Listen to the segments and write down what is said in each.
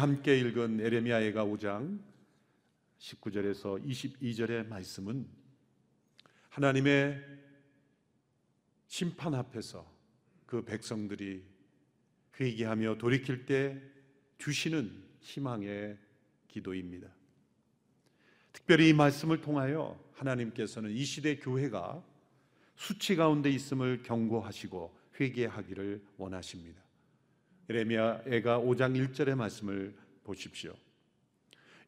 함께 읽은 에레미야의가 5장 19절에서 22절의 말씀은 하나님의 심판 앞에서 그 백성들이 회개하며 돌이킬 때 주시는 희망의 기도입니다. 특별히 이 말씀을 통하여 하나님께서는 이 시대 교회가 수치 가운데 있음을 경고하시고 회개하기를 원하십니다. 에레미야가 5장 1절의 말씀을 보십시오.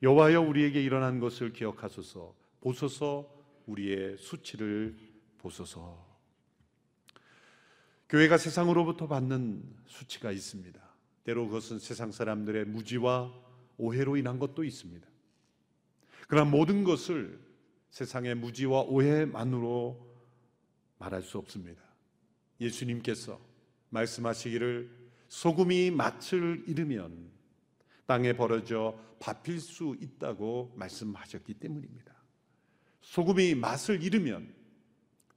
여호와여 우리에게 일어난 것을 기억하소서 보소서 우리의 수치를 보소서. 교회가 세상으로부터 받는 수치가 있습니다. 때로 그것은 세상 사람들의 무지와 오해로 인한 것도 있습니다. 그러나 모든 것을 세상의 무지와 오해만으로 말할 수 없습니다. 예수님께서 말씀하시기를 소금이 맛을 잃으면 땅에 버려져 밟힐 수 있다고 말씀하셨기 때문입니다. 소금이 맛을 잃으면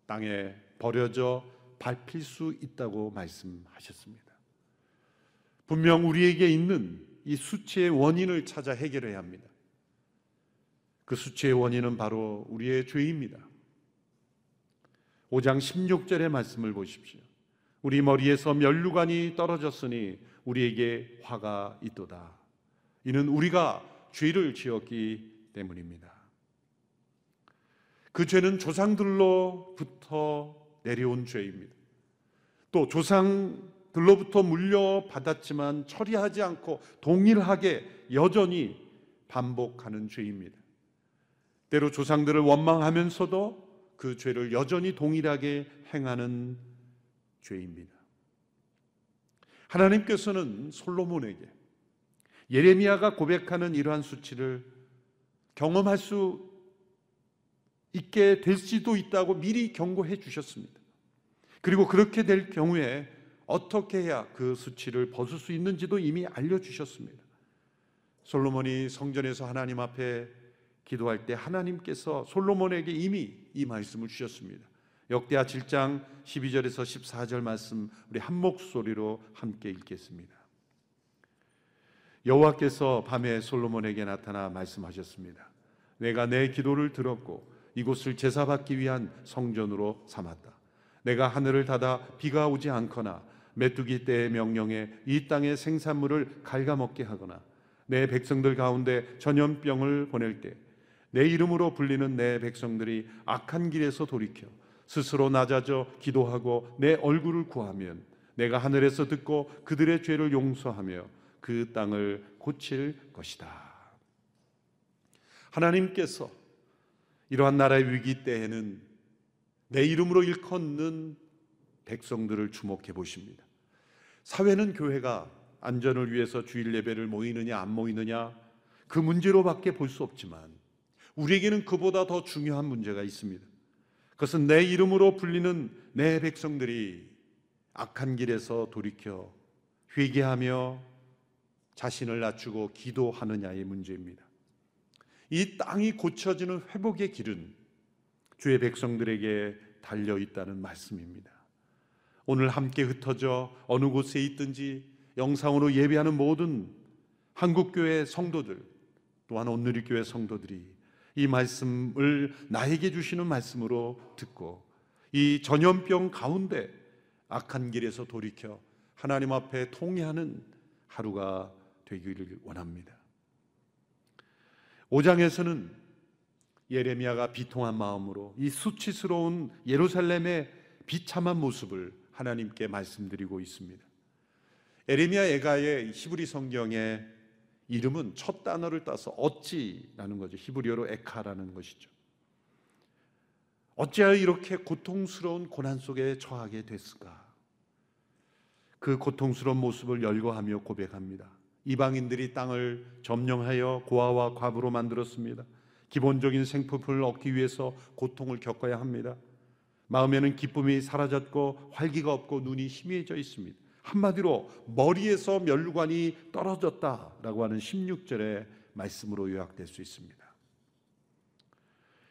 땅에 버려져 밟힐 수 있다고 말씀하셨습니다. 분명 우리에게 있는 이 수치의 원인을 찾아 해결해야 합니다. 그 수치의 원인은 바로 우리의 죄입니다. 5장 16절의 말씀을 보십시오. 우리 머리에서 면류관이 떨어졌으니 우리에게 화가 있도다. 이는 우리가 죄를 지었기 때문입니다. 그 죄는 조상들로부터 내려온 죄입니다. 또 조상들로부터 물려받았지만 처리하지 않고 동일하게 여전히 반복하는 죄입니다. 때로 조상들을 원망하면서도 그 죄를 여전히 동일하게 행하는 죄입니다. 하나님께서는 솔로몬에게 예레미야가 고백하는 이러한 수치를 경험할 수 있게 될 수도 있다고 미리 경고해 주셨습니다. 그리고 그렇게 될 경우에 어떻게 해야 그 수치를 벗을 수 있는지도 이미 알려 주셨습니다. 솔로몬이 성전에서 하나님 앞에 기도할 때 하나님께서 솔로몬에게 이미 이 말씀을 주셨습니다. 역대하 7장 12절에서 14절 말씀 우리 한 목소리로 함께 읽겠습니다. 여호와께서 밤에 솔로몬에게 나타나 말씀하셨습니다. 내가 내 기도를 들었고 이곳을 제사 받기 위한 성전으로 삼았다. 내가 하늘을 닫아 비가 오지 않거나 메뚜기 때의 명령에 이 땅의 생산물을 갉아먹게 하거나 내 백성들 가운데 전염병을 보낼 때 내 이름으로 불리는 내 백성들이 악한 길에서 돌이켜 스스로 낮아져 기도하고 내 얼굴을 구하면 내가 하늘에서 듣고 그들의 죄를 용서하며 그 땅을 고칠 것이다. 하나님께서 이러한 나라의 위기 때에는 내 이름으로 일컫는 백성들을 주목해 보십니다. 사회는 교회가 안전을 위해서 주일 예배를 모이느냐 안 모이느냐 그 문제로밖에 볼 수 없지만 우리에게는 그보다 더 중요한 문제가 있습니다. 그것은 내 이름으로 불리는 내 백성들이 악한 길에서 돌이켜 회개하며 자신을 낮추고 기도하느냐의 문제입니다. 이 땅이 고쳐지는 회복의 길은 주의 백성들에게 달려 있다는 말씀입니다. 오늘 함께 흩어져 어느 곳에 있든지 영상으로 예배하는 모든 한국교회 성도들 또한 온누리교회 성도들이 이 말씀을 나에게 주시는 말씀으로 듣고 이 전염병 가운데 악한 길에서 돌이켜 하나님 앞에 통회하는 하루가 되기를 원합니다. 5장에서는 예레미야가 비통한 마음으로 이 수치스러운 예루살렘의 비참한 모습을 하나님께 말씀드리고 있습니다. 에레미야 에가의 히브리 성경의 이름은 첫 단어를 따서 어찌라는 거죠. 히브리어로 에카라는 것이죠. 어찌하여 이렇게 고통스러운 고난 속에 처하게 됐을까? 그 고통스러운 모습을 열거하며 고백합니다. 이방인들이 땅을 점령하여 고아와 과부로 만들었습니다. 기본적인 생품을 얻기 위해서 고통을 겪어야 합니다. 마음에는 기쁨이 사라졌고 활기가 없고 눈이 희미해져 있습니다. 한마디로 머리에서 멸관이 떨어졌다라고 하는 16절의 말씀으로 요약될 수 있습니다.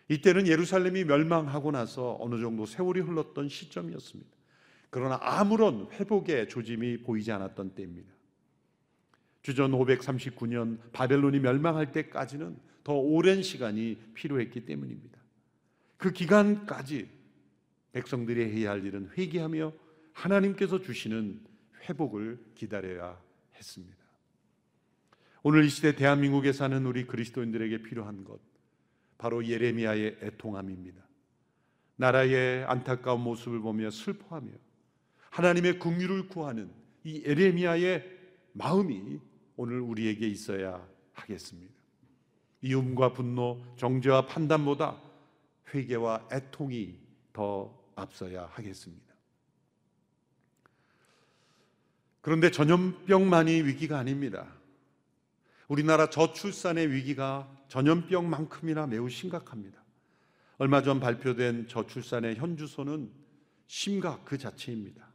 이때는 예루살렘이 멸망하고 나서 어느 정도 세월이 흘렀던 시점이었습니다. 그러나 아무런 회복의 조짐이 보이지 않았던 때입니다. 주전 539년 바벨론이 멸망할 때까지는 더 오랜 시간이 필요했기 때문입니다. 그 기간까지 백성들이 해야 할 일은 회개하며 하나님께서 주시는 회복을 기다려야 했습니다. 오늘 이 시대 대한민국에 사는 우리 그리스도인들에게 필요한 것 바로 예레미야의 애통함입니다. 나라의 안타까운 모습을 보며 슬퍼하며 하나님의 긍휼을 구하는 이 예레미야의 마음이 오늘 우리에게 있어야 하겠습니다. 이음과 분노, 정죄와 판단보다 회개와 애통이 더 앞서야 하겠습니다. 그런데 전염병만이 위기가 아닙니다. 우리나라 저출산의 위기가 전염병만큼이나 매우 심각합니다. 얼마 전 발표된 저출산의 현주소는 심각 그 자체입니다.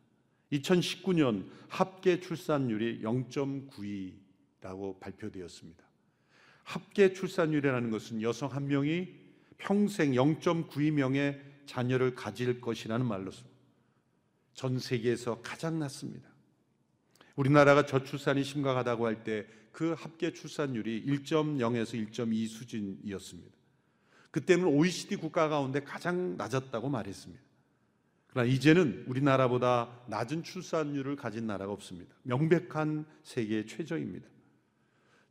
2019년 합계 출산율이 0.92라고 발표되었습니다. 합계 출산율이라는 것은 여성 한 명이 평생 0.92명의 자녀를 가질 것이라는 말로서 전 세계에서 가장 낮습니다. 우리나라가 저출산이 심각하다고 할 때 그 합계 출산율이 1.0에서 1.2 수준이었습니다. 그때는 OECD 국가 가운데 가장 낮았다고 말했습니다. 그러나 이제는 우리나라보다 낮은 출산율을 가진 나라가 없습니다. 명백한 세계 최저입니다.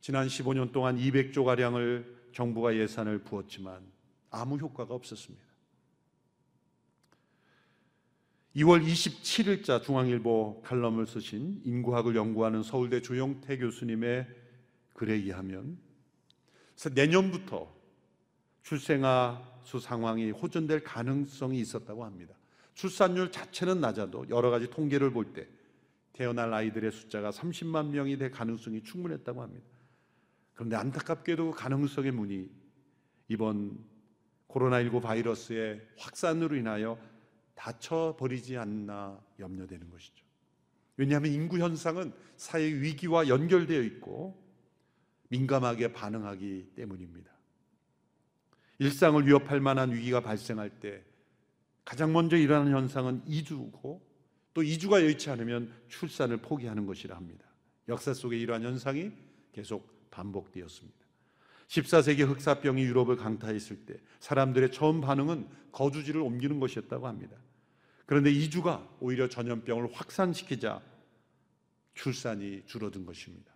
지난 15년 동안 200조 가량을 정부가 예산을 부었지만 아무 효과가 없었습니다. 2월 27일자 중앙일보 칼럼을 쓰신 인구학을 연구하는 서울대 조영태 교수님의 글에 의하면 내년부터 출생아 수 상황이 호전될 가능성이 있었다고 합니다. 출산율 자체는 낮아도 여러 가지 통계를 볼 때 태어날 아이들의 숫자가 30만 명이 될 가능성이 충분했다고 합니다. 그런데 안타깝게도 그 가능성의 문이 이번 코로나19 바이러스의 확산으로 인하여 닫혀버리지 않나 염려되는 것이죠. 왜냐하면 인구 현상은 사회 위기와 연결되어 있고 민감하게 반응하기 때문입니다. 일상을 위협할 만한 위기가 발생할 때 가장 먼저 일어나는 현상은 이주고 또 이주가 여의치 않으면 출산을 포기하는 것이라 합니다. 역사 속에 이러한 현상이 계속 반복되었습니다. 14세기 흑사병이 유럽을 강타했을 때 사람들의 처음 반응은 거주지를 옮기는 것이었다고 합니다. 그런데 이주가 오히려 전염병을 확산시키자 출산이 줄어든 것입니다.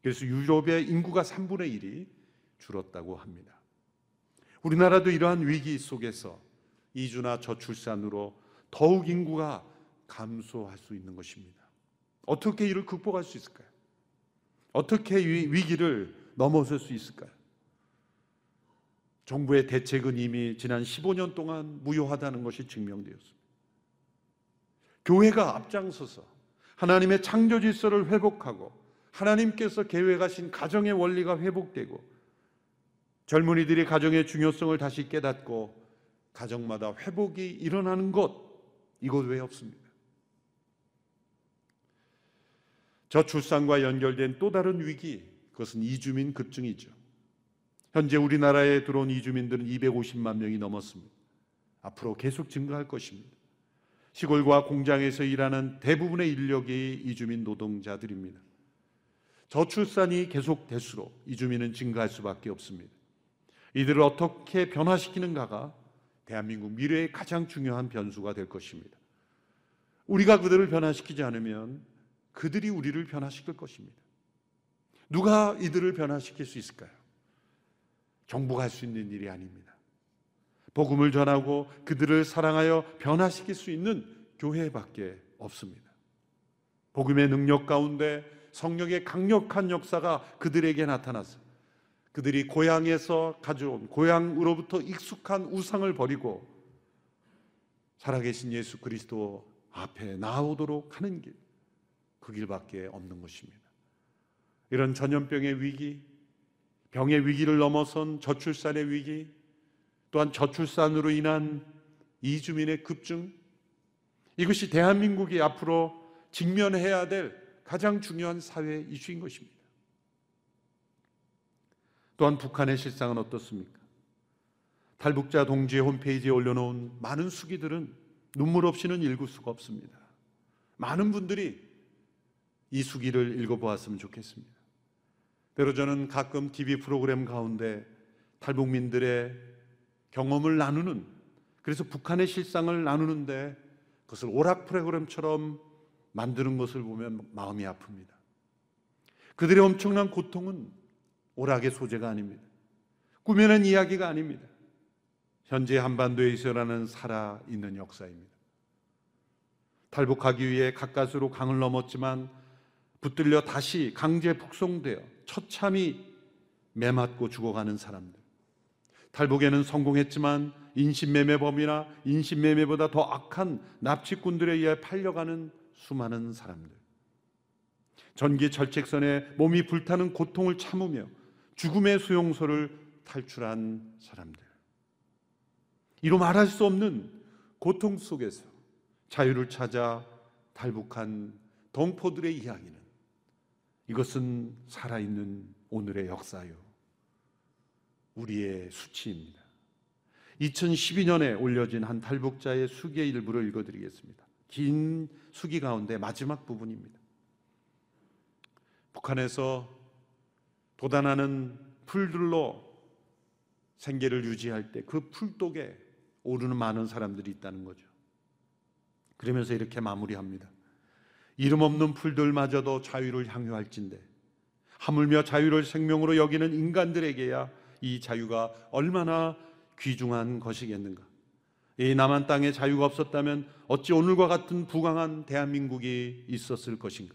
그래서 유럽의 인구가 3분의 1이 줄었다고 합니다. 우리나라도 이러한 위기 속에서 이주나 저출산으로 더욱 인구가 감소할 수 있는 것입니다. 어떻게 이를 극복할 수 있을까요? 어떻게 위기를 넘어설 수 있을까요? 정부의 대책은 이미 지난 15년 동안 무효하다는 것이 증명되었습니다. 교회가 앞장서서 하나님의 창조 질서를 회복하고 하나님께서 계획하신 가정의 원리가 회복되고 젊은이들이 가정의 중요성을 다시 깨닫고 가정마다 회복이 일어나는 것 이것 외에 없습니다. 저출산과 연결된 또 다른 위기 그것은 이주민 급증이죠. 현재 우리나라에 들어온 이주민들은 250만 명이 넘었습니다. 앞으로 계속 증가할 것입니다. 시골과 공장에서 일하는 대부분의 인력이 이주민 노동자들입니다. 저출산이 계속될수록 이주민은 증가할 수밖에 없습니다. 이들을 어떻게 변화시키는가가 대한민국 미래의 가장 중요한 변수가 될 것입니다. 우리가 그들을 변화시키지 않으면 그들이 우리를 변화시킬 것입니다. 누가 이들을 변화시킬 수 있을까요? 정부가 할 수 있는 일이 아닙니다. 복음을 전하고 그들을 사랑하여 변화시킬 수 있는 교회밖에 없습니다. 복음의 능력 가운데 성령의 강력한 역사가 그들에게 나타나서 그들이 고향에서 가져온 고향으로부터 익숙한 우상을 버리고 살아계신 예수 그리스도 앞에 나오도록 하는 길, 그 길밖에 없는 것입니다. 이런 전염병의 위기, 병의 위기를 넘어선 저출산의 위기, 또한 저출산으로 인한 이주민의 급증 이것이 대한민국이 앞으로 직면해야 될 가장 중요한 사회 이슈인 것입니다. 또한 북한의 실상은 어떻습니까? 탈북자 동지의 홈페이지에 올려놓은 많은 수기들은 눈물 없이는 읽을 수가 없습니다. 많은 분들이 이 수기를 읽어보았으면 좋겠습니다. 때로 저는 가끔 TV 프로그램 가운데 탈북민들의 경험을 나누는 그래서 북한의 실상을 나누는데 그것을 오락 프로그램처럼 만드는 것을 보면 마음이 아픕니다. 그들의 엄청난 고통은 오락의 소재가 아닙니다. 꾸며낸 이야기가 아닙니다. 현재 한반도에 있어라는 살아있는 역사입니다. 탈북하기 위해 가까스로 강을 넘었지만 붙들려 다시 강제 북송되어 처참히 매맞고 죽어가는 사람들. 탈북에는 성공했지만 인신매매범이나 인신매매보다 더 악한 납치꾼들에 의해 팔려가는 수많은 사람들. 전기 절책선에 몸이 불타는 고통을 참으며 죽음의 수용소를 탈출한 사람들. 이로 말할 수 없는 고통 속에서 자유를 찾아 탈북한 동포들의 이야기는 이것은 살아있는 오늘의 역사요. 우리의 수치입니다. 2012년에 올려진 한 탈북자의 수기의 일부를 읽어드리겠습니다. 긴 수기 가운데 마지막 부분입니다. 북한에서 도단하는 풀들로 생계를 유지할 때 그 풀독에 오르는 많은 사람들이 있다는 거죠. 그러면서 이렇게 마무리합니다. 이름 없는 풀들마저도 자유를 향유할진데 하물며 자유를 생명으로 여기는 인간들에게야 이 자유가 얼마나 귀중한 것이겠는가. 이 남한 땅에 자유가 없었다면 어찌 오늘과 같은 부강한 대한민국이 있었을 것인가.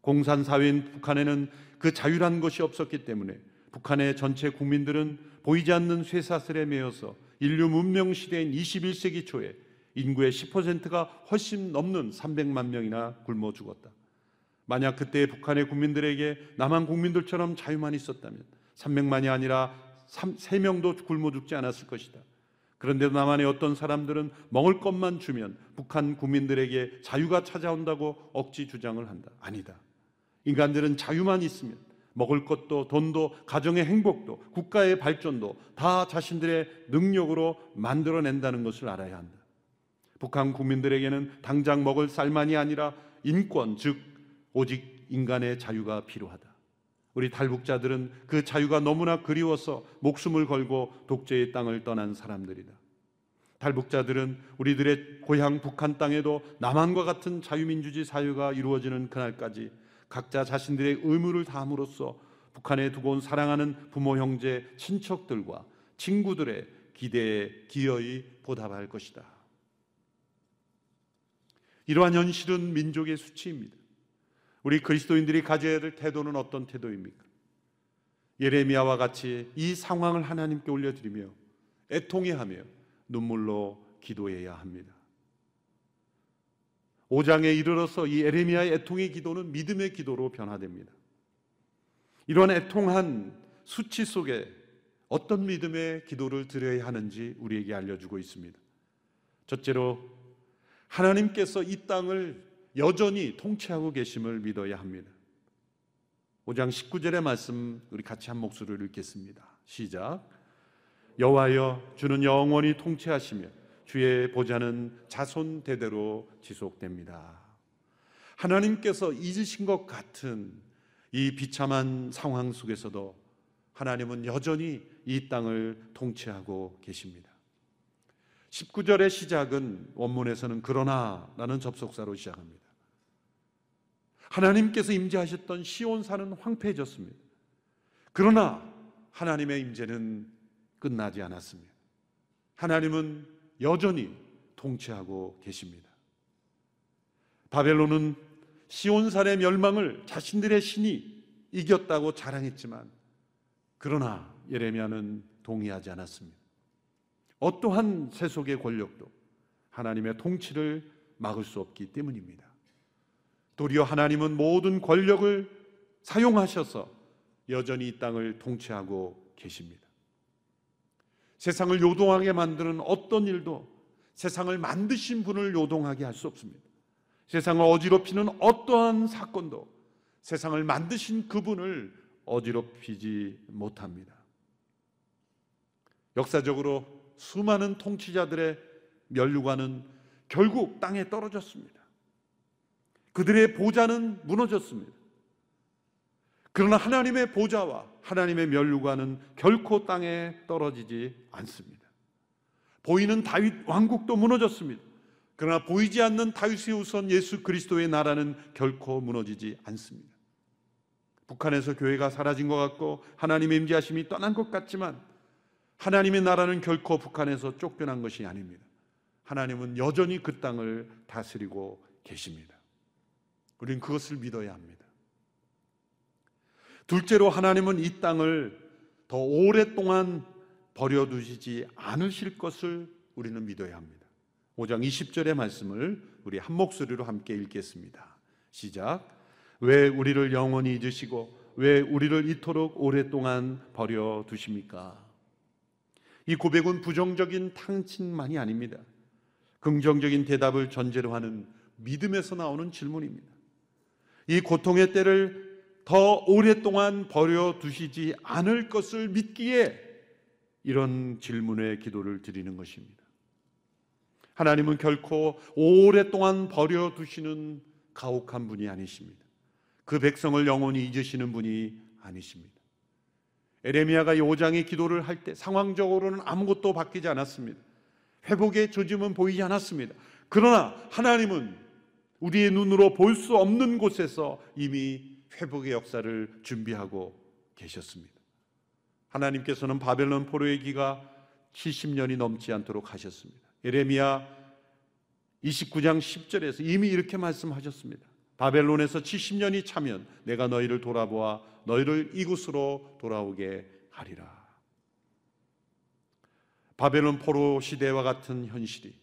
공산사회인 북한에는 그 자유란 것이 없었기 때문에 북한의 전체 국민들은 보이지 않는 쇠사슬에 매여서 인류 문명 시대인 21세기 초에 인구의 10%가 훨씬 넘는 300만 명이나 굶어 죽었다. 만약 그때 북한의 국민들에게 남한 국민들처럼 자유만 있었다면 300만이 아니라 3, 3명도 굶어 죽지 않았을 것이다. 그런데도 남한의 어떤 사람들은 먹을 것만 주면 북한 국민들에게 자유가 찾아온다고 억지 주장을 한다. 아니다. 인간들은 자유만 있으면 먹을 것도 돈도 가정의 행복도 국가의 발전도 다 자신들의 능력으로 만들어낸다는 것을 알아야 한다. 북한 국민들에게는 당장 먹을 쌀만이 아니라 인권, 즉 오직 인간의 자유가 필요하다. 우리 탈북자들은 그 자유가 너무나 그리워서 목숨을 걸고 독재의 땅을 떠난 사람들이다. 탈북자들은 우리들의 고향 북한 땅에도 남한과 같은 자유민주주의 사회가 이루어지는 그날까지 각자 자신들의 의무를 다함으로써 북한에 두고 온 사랑하는 부모, 형제, 친척들과 친구들의 기대에 기어이 보답할 것이다. 이러한 현실은 민족의 수치입니다. 우리 그리스도인들이 가져야 될 태도는 어떤 태도입니까? 예레미야와 같이 이 상황을 하나님께 올려드리며 애통해하며 눈물로 기도해야 합니다. 5장에 이르러서 이 에레미야의 애통의 기도는 믿음의 기도로 변화됩니다. 이런 애통한 수치 속에 어떤 믿음의 기도를 드려야 하는지 우리에게 알려주고 있습니다. 첫째로 하나님께서 이 땅을 여전히 통치하고 계심을 믿어야 합니다. 5장 19절의 말씀 우리 같이 한 목소리를 읽겠습니다. 시작. 여호와여 주는 영원히 통치하시며 주의 보좌는 자손 대대로 지속됩니다. 하나님께서 잊으신 것 같은 이 비참한 상황 속에서도 하나님은 여전히 이 땅을 통치하고 계십니다. 19절의 시작은 원문에서는 그러나라는 접속사로 시작합니다. 하나님께서 임재하셨던 시온산은 황폐해졌습니다. 그러나 하나님의 임재는 끝나지 않았습니다. 하나님은 여전히 통치하고 계십니다. 바벨론은 시온산의 멸망을 자신들의 신이 이겼다고 자랑했지만 그러나 예레미야는 동의하지 않았습니다. 어떠한 세속의 권력도 하나님의 통치를 막을 수 없기 때문입니다. 도리어 하나님은 모든 권력을 사용하셔서 여전히 이 땅을 통치하고 계십니다. 세상을 요동하게 만드는 어떤 일도 세상을 만드신 분을 요동하게 할 수 없습니다. 세상을 어지럽히는 어떠한 사건도 세상을 만드신 그분을 어지럽히지 못합니다. 역사적으로 수많은 통치자들의 면류관은 결국 땅에 떨어졌습니다. 그들의 보좌는 무너졌습니다. 그러나 하나님의 보좌와 하나님의 면류관은 결코 땅에 떨어지지 않습니다. 보이는 다윗 왕국도 무너졌습니다. 그러나 보이지 않는 다윗의 우선 예수 그리스도의 나라는 결코 무너지지 않습니다. 북한에서 교회가 사라진 것 같고 하나님의 임재하심이 떠난 것 같지만 하나님의 나라는 결코 북한에서 쫓겨난 것이 아닙니다. 하나님은 여전히 그 땅을 다스리고 계십니다. 우리는 그것을 믿어야 합니다. 둘째로 하나님은 이 땅을 더 오랫동안 버려두시지 않으실 것을 우리는 믿어야 합니다. 5장 20절의 말씀을 우리 한 목소리로 함께 읽겠습니다. 시작. 왜 우리를 영원히 잊으시고 왜 우리를 이토록 오랫동안 버려 두십니까? 이 고백은 부정적인 탕진만이 아닙니다. 긍정적인 대답을 전제로 하는 믿음에서 나오는 질문입니다. 이 고통의 때를 더 오랫동안 버려 두시지 않을 것을 믿기에 이런 질문의 기도를 드리는 것입니다. 하나님은 결코 오랫동안 버려 두시는 가혹한 분이 아니십니다. 그 백성을 영원히 잊으시는 분이 아니십니다. 에레미야가 이 5장의 기도를 할 때 상황적으로는 아무것도 바뀌지 않았습니다. 회복의 조짐은 보이지 않았습니다. 그러나 하나님은 우리의 눈으로 볼 수 없는 곳에서 이미 회복의 역사를 준비하고 계셨습니다. 하나님께서는 바벨론 포로의 기가 70년이 넘지 않도록 하셨습니다. 에레미야 29장 10절에서 이미 이렇게 말씀하셨습니다. 바벨론에서 70년이 차면 내가 너희를 돌아보아 너희를 이곳으로 돌아오게 하리라. 바벨론 포로 시대와 같은 현실이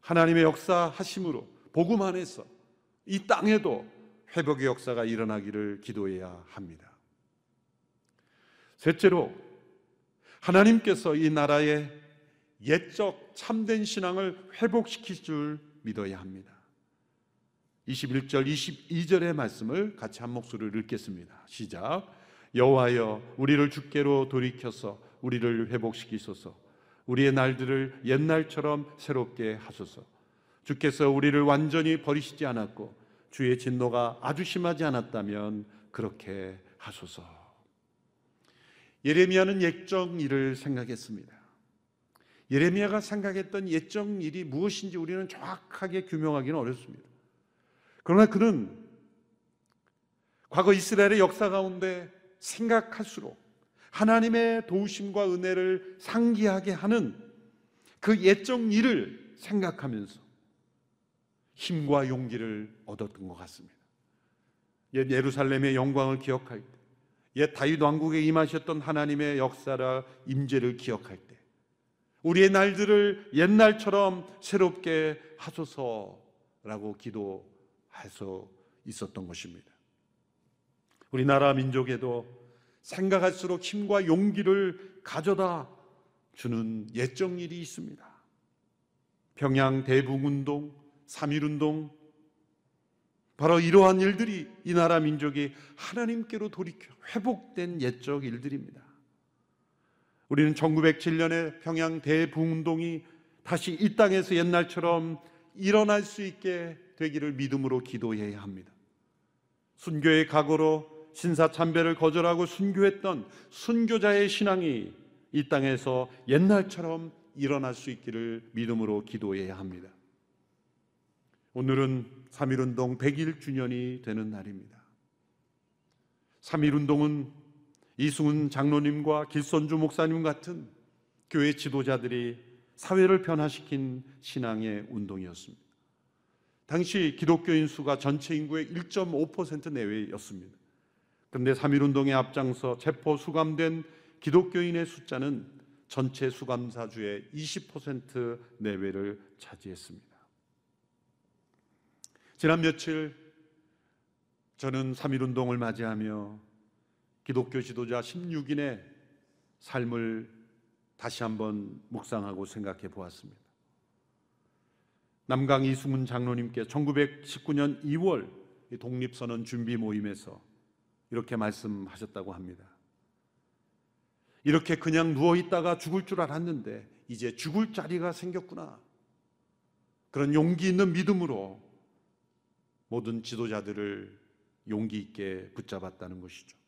하나님의 역사하심으로 복음 안에서 이 땅에도 회복의 역사가 일어나기를 기도해야 합니다. 셋째로 하나님께서 이 나라의 옛적 참된 신앙을 회복시킬 줄 믿어야 합니다. 21절 22절의 말씀을 같이 한 목소리로 읽겠습니다. 시작. 여호와여 우리를 주께로 돌이켜서 우리를 회복시키소서. 우리의 날들을 옛날처럼 새롭게 하소서. 주께서 우리를 완전히 버리시지 않았고 주의 진노가 아주 심하지 않았다면 그렇게 하소서. 예레미야는 옛적 일을 생각했습니다. 예레미야가 생각했던 옛적 일이 무엇인지 우리는 정확하게 규명하기는 어렵습니다. 그러나 그는 과거 이스라엘의 역사 가운데 생각할수록 하나님의 도우심과 은혜를 상기하게 하는 그 옛적 일을 생각하면서 힘과 용기를 얻었던 것 같습니다. 옛 예루살렘의 영광을 기억할 때, 옛 다윗 왕국에 임하셨던 하나님의 역사라 임재를 기억할 때, 우리의 날들을 옛날처럼 새롭게 하소서라고 기도해서 있었던 것입니다. 우리나라 민족에도 생각할수록 힘과 용기를 가져다 주는 옛적 일이 있습니다. 평양 대북운동, 3.1운동, 바로 이러한 일들이 이 나라 민족이 하나님께로 돌이켜 회복된 옛적 일들입니다. 우리는 1907년에 평양 대북운동이 다시 이 땅에서 옛날처럼 일어날 수 있게 되기를 믿음으로 기도해야 합니다. 순교의 각오로 신사 참배를 거절하고 순교했던 순교자의 신앙이 이 땅에서 옛날처럼 일어날 수 있기를 믿음으로 기도해야 합니다. 오늘은 3.1운동 100일 주년이 되는 날입니다. 3.1운동은 이승훈 장로님과 길선주 목사님 같은 교회 지도자들이 사회를 변화시킨 신앙의 운동이었습니다. 당시 기독교인 수가 전체 인구의 1.5% 내외였습니다. 그런데 3.1운동에 앞장서 체포 수감된 기독교인의 숫자는 전체 수감사주의 20% 내외를 차지했습니다. 지난 며칠 저는 3.1운동을 맞이하며 기독교 지도자 16인의 삶을 다시 한번 묵상하고 생각해 보았습니다. 남강 이승훈 장로님께 1919년 2월 독립선언 준비 모임에서 이렇게 말씀하셨다고 합니다. 이렇게 그냥 누워 있다가 죽을 줄 알았는데 이제 죽을 자리가 생겼구나. 그런 용기 있는 믿음으로 모든 지도자들을 용기 있게 붙잡았다는 것이죠.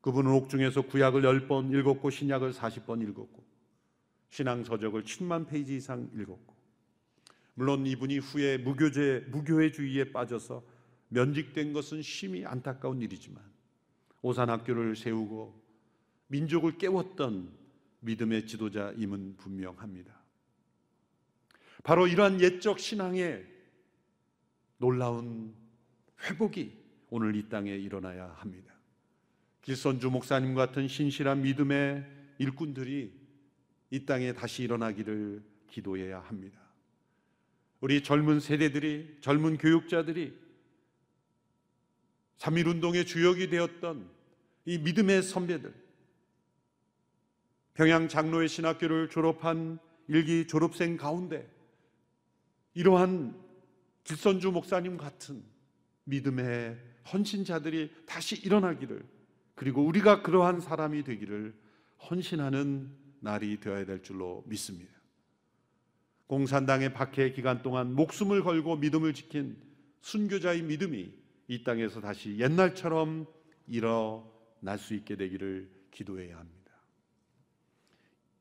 그분은 옥중에서 구약을 10번 읽었고 신약을 40번 읽었고 신앙 서적을 7만 페이지 이상 읽었고 물론 이분이 후에 무교제 무교회주의에 빠져서 면직된 것은 심히 안타까운 일이지만 오산 학교를 세우고 민족을 깨웠던 믿음의 지도자임은 분명합니다. 바로 이러한 옛적 신앙의 놀라운 회복이 오늘 이 땅에 일어나야 합니다. 길선주 목사님 같은 신실한 믿음의 일꾼들이 이 땅에 다시 일어나기를 기도해야 합니다. 우리 젊은 세대들이 젊은 교육자들이 3.1 운동의 주역이 되었던 이 믿음의 선배들 평양 장로의 신학교를 졸업한 일기 졸업생 가운데 이러한 길선주 목사님 같은 믿음의 헌신자들이 다시 일어나기를 그리고 우리가 그러한 사람이 되기를 헌신하는 날이 되어야 될 줄로 믿습니다. 공산당의 박해 기간 동안 목숨을 걸고 믿음을 지킨 순교자의 믿음이 이 땅에서 다시 옛날처럼 일어날 수 있게 되기를 기도해야 합니다.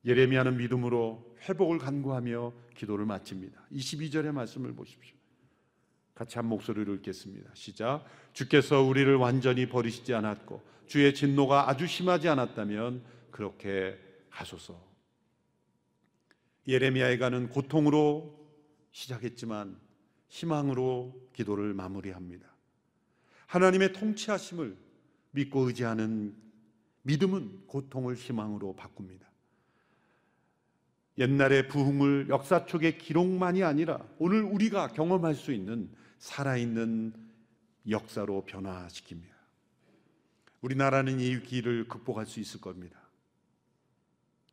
예레미야는 믿음으로 회복을 간구하며 기도를 마칩니다. 22절의 말씀을 보십시오. 같이 한 목소리를 읽겠습니다. 시작. 주께서 우리를 완전히 버리시지 않았고 주의 진노가 아주 심하지 않았다면 그렇게 하소서. 예레미야에 가는 고통으로 시작했지만 희망으로 기도를 마무리합니다. 하나님의 통치하심을 믿고 의지하는 믿음은 고통을 희망으로 바꿉니다. 옛날의 부흥을 역사 속의 기록만이 아니라 오늘 우리가 경험할 수 있는 살아있는 역사로 변화시킵니다. 우리나라는 이 위기를 극복할 수 있을 겁니다.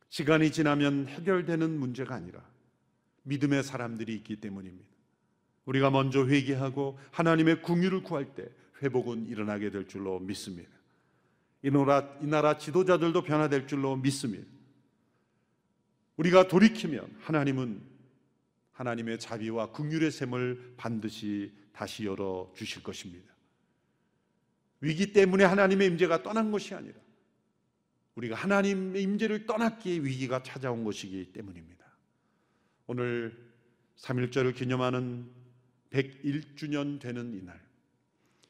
시간이 지나면 해결되는 문제가 아니라 믿음의 사람들이 있기 때문입니다. 우리가 먼저 회개하고 하나님의 궁유를 구할 때 회복은 일어나게 될 줄로 믿습니다. 이 나라, 이 나라 지도자들도 변화될 줄로 믿습니다. 우리가 돌이키면 하나님은 하나님의 자비와 긍휼의 샘을 반드시 다시 열어 주실 것입니다. 위기 때문에 하나님의 임재가 떠난 것이 아니라 우리가 하나님의 임재를 떠났기에 위기가 찾아온 것이기 때문입니다. 오늘 3.1절을 기념하는 101주년 되는 이날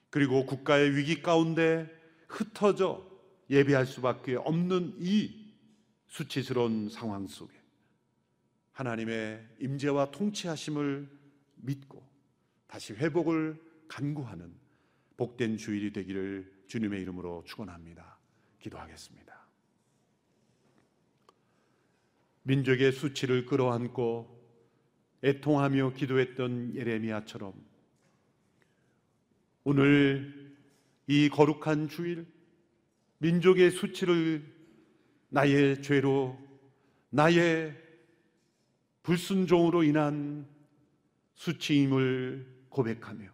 그리고 국가의 위기 가운데 흩어져 예배할 수밖에 없는 이 수치스러운 상황 속에 하나님의 임재와 통치하심을 믿고 다시 회복을 간구하는 복된 주일이 되기를 주님의 이름으로 축원합니다. 기도하겠습니다. 민족의 수치를 끌어안고 애통하며 기도했던 예레미야처럼 오늘 이 거룩한 주일 민족의 수치를 나의 죄로 나의 불순종으로 인한 수치임을 고백하며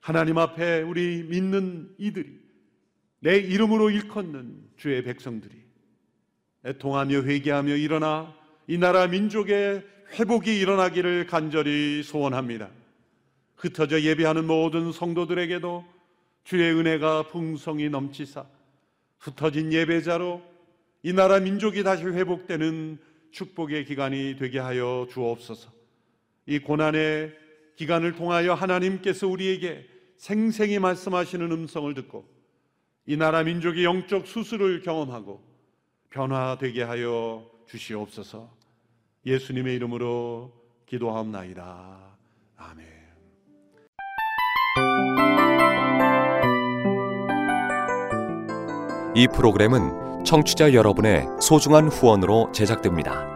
하나님 앞에 우리 믿는 이들이 내 이름으로 일컫는 주의 백성들이 애통하며 회개하며 일어나 이 나라 민족의 회복이 일어나기를 간절히 소원합니다. 흩어져 예배하는 모든 성도들에게도 주의 은혜가 풍성히 넘치사 흩어진 예배자로 이 나라 민족이 다시 회복되는 축복의 기간이 되게 하여 주옵소서. 이 고난의 기간을 통하여 하나님께서 우리에게 생생히 말씀하시는 음성을 듣고 이 나라 민족이 영적 수술을 경험하고 변화되게 하여 주시옵소서. 예수님의 이름으로 기도하옵나이다. 아멘. 이 프로그램은 청취자 여러분의 소중한 후원으로 제작됩니다.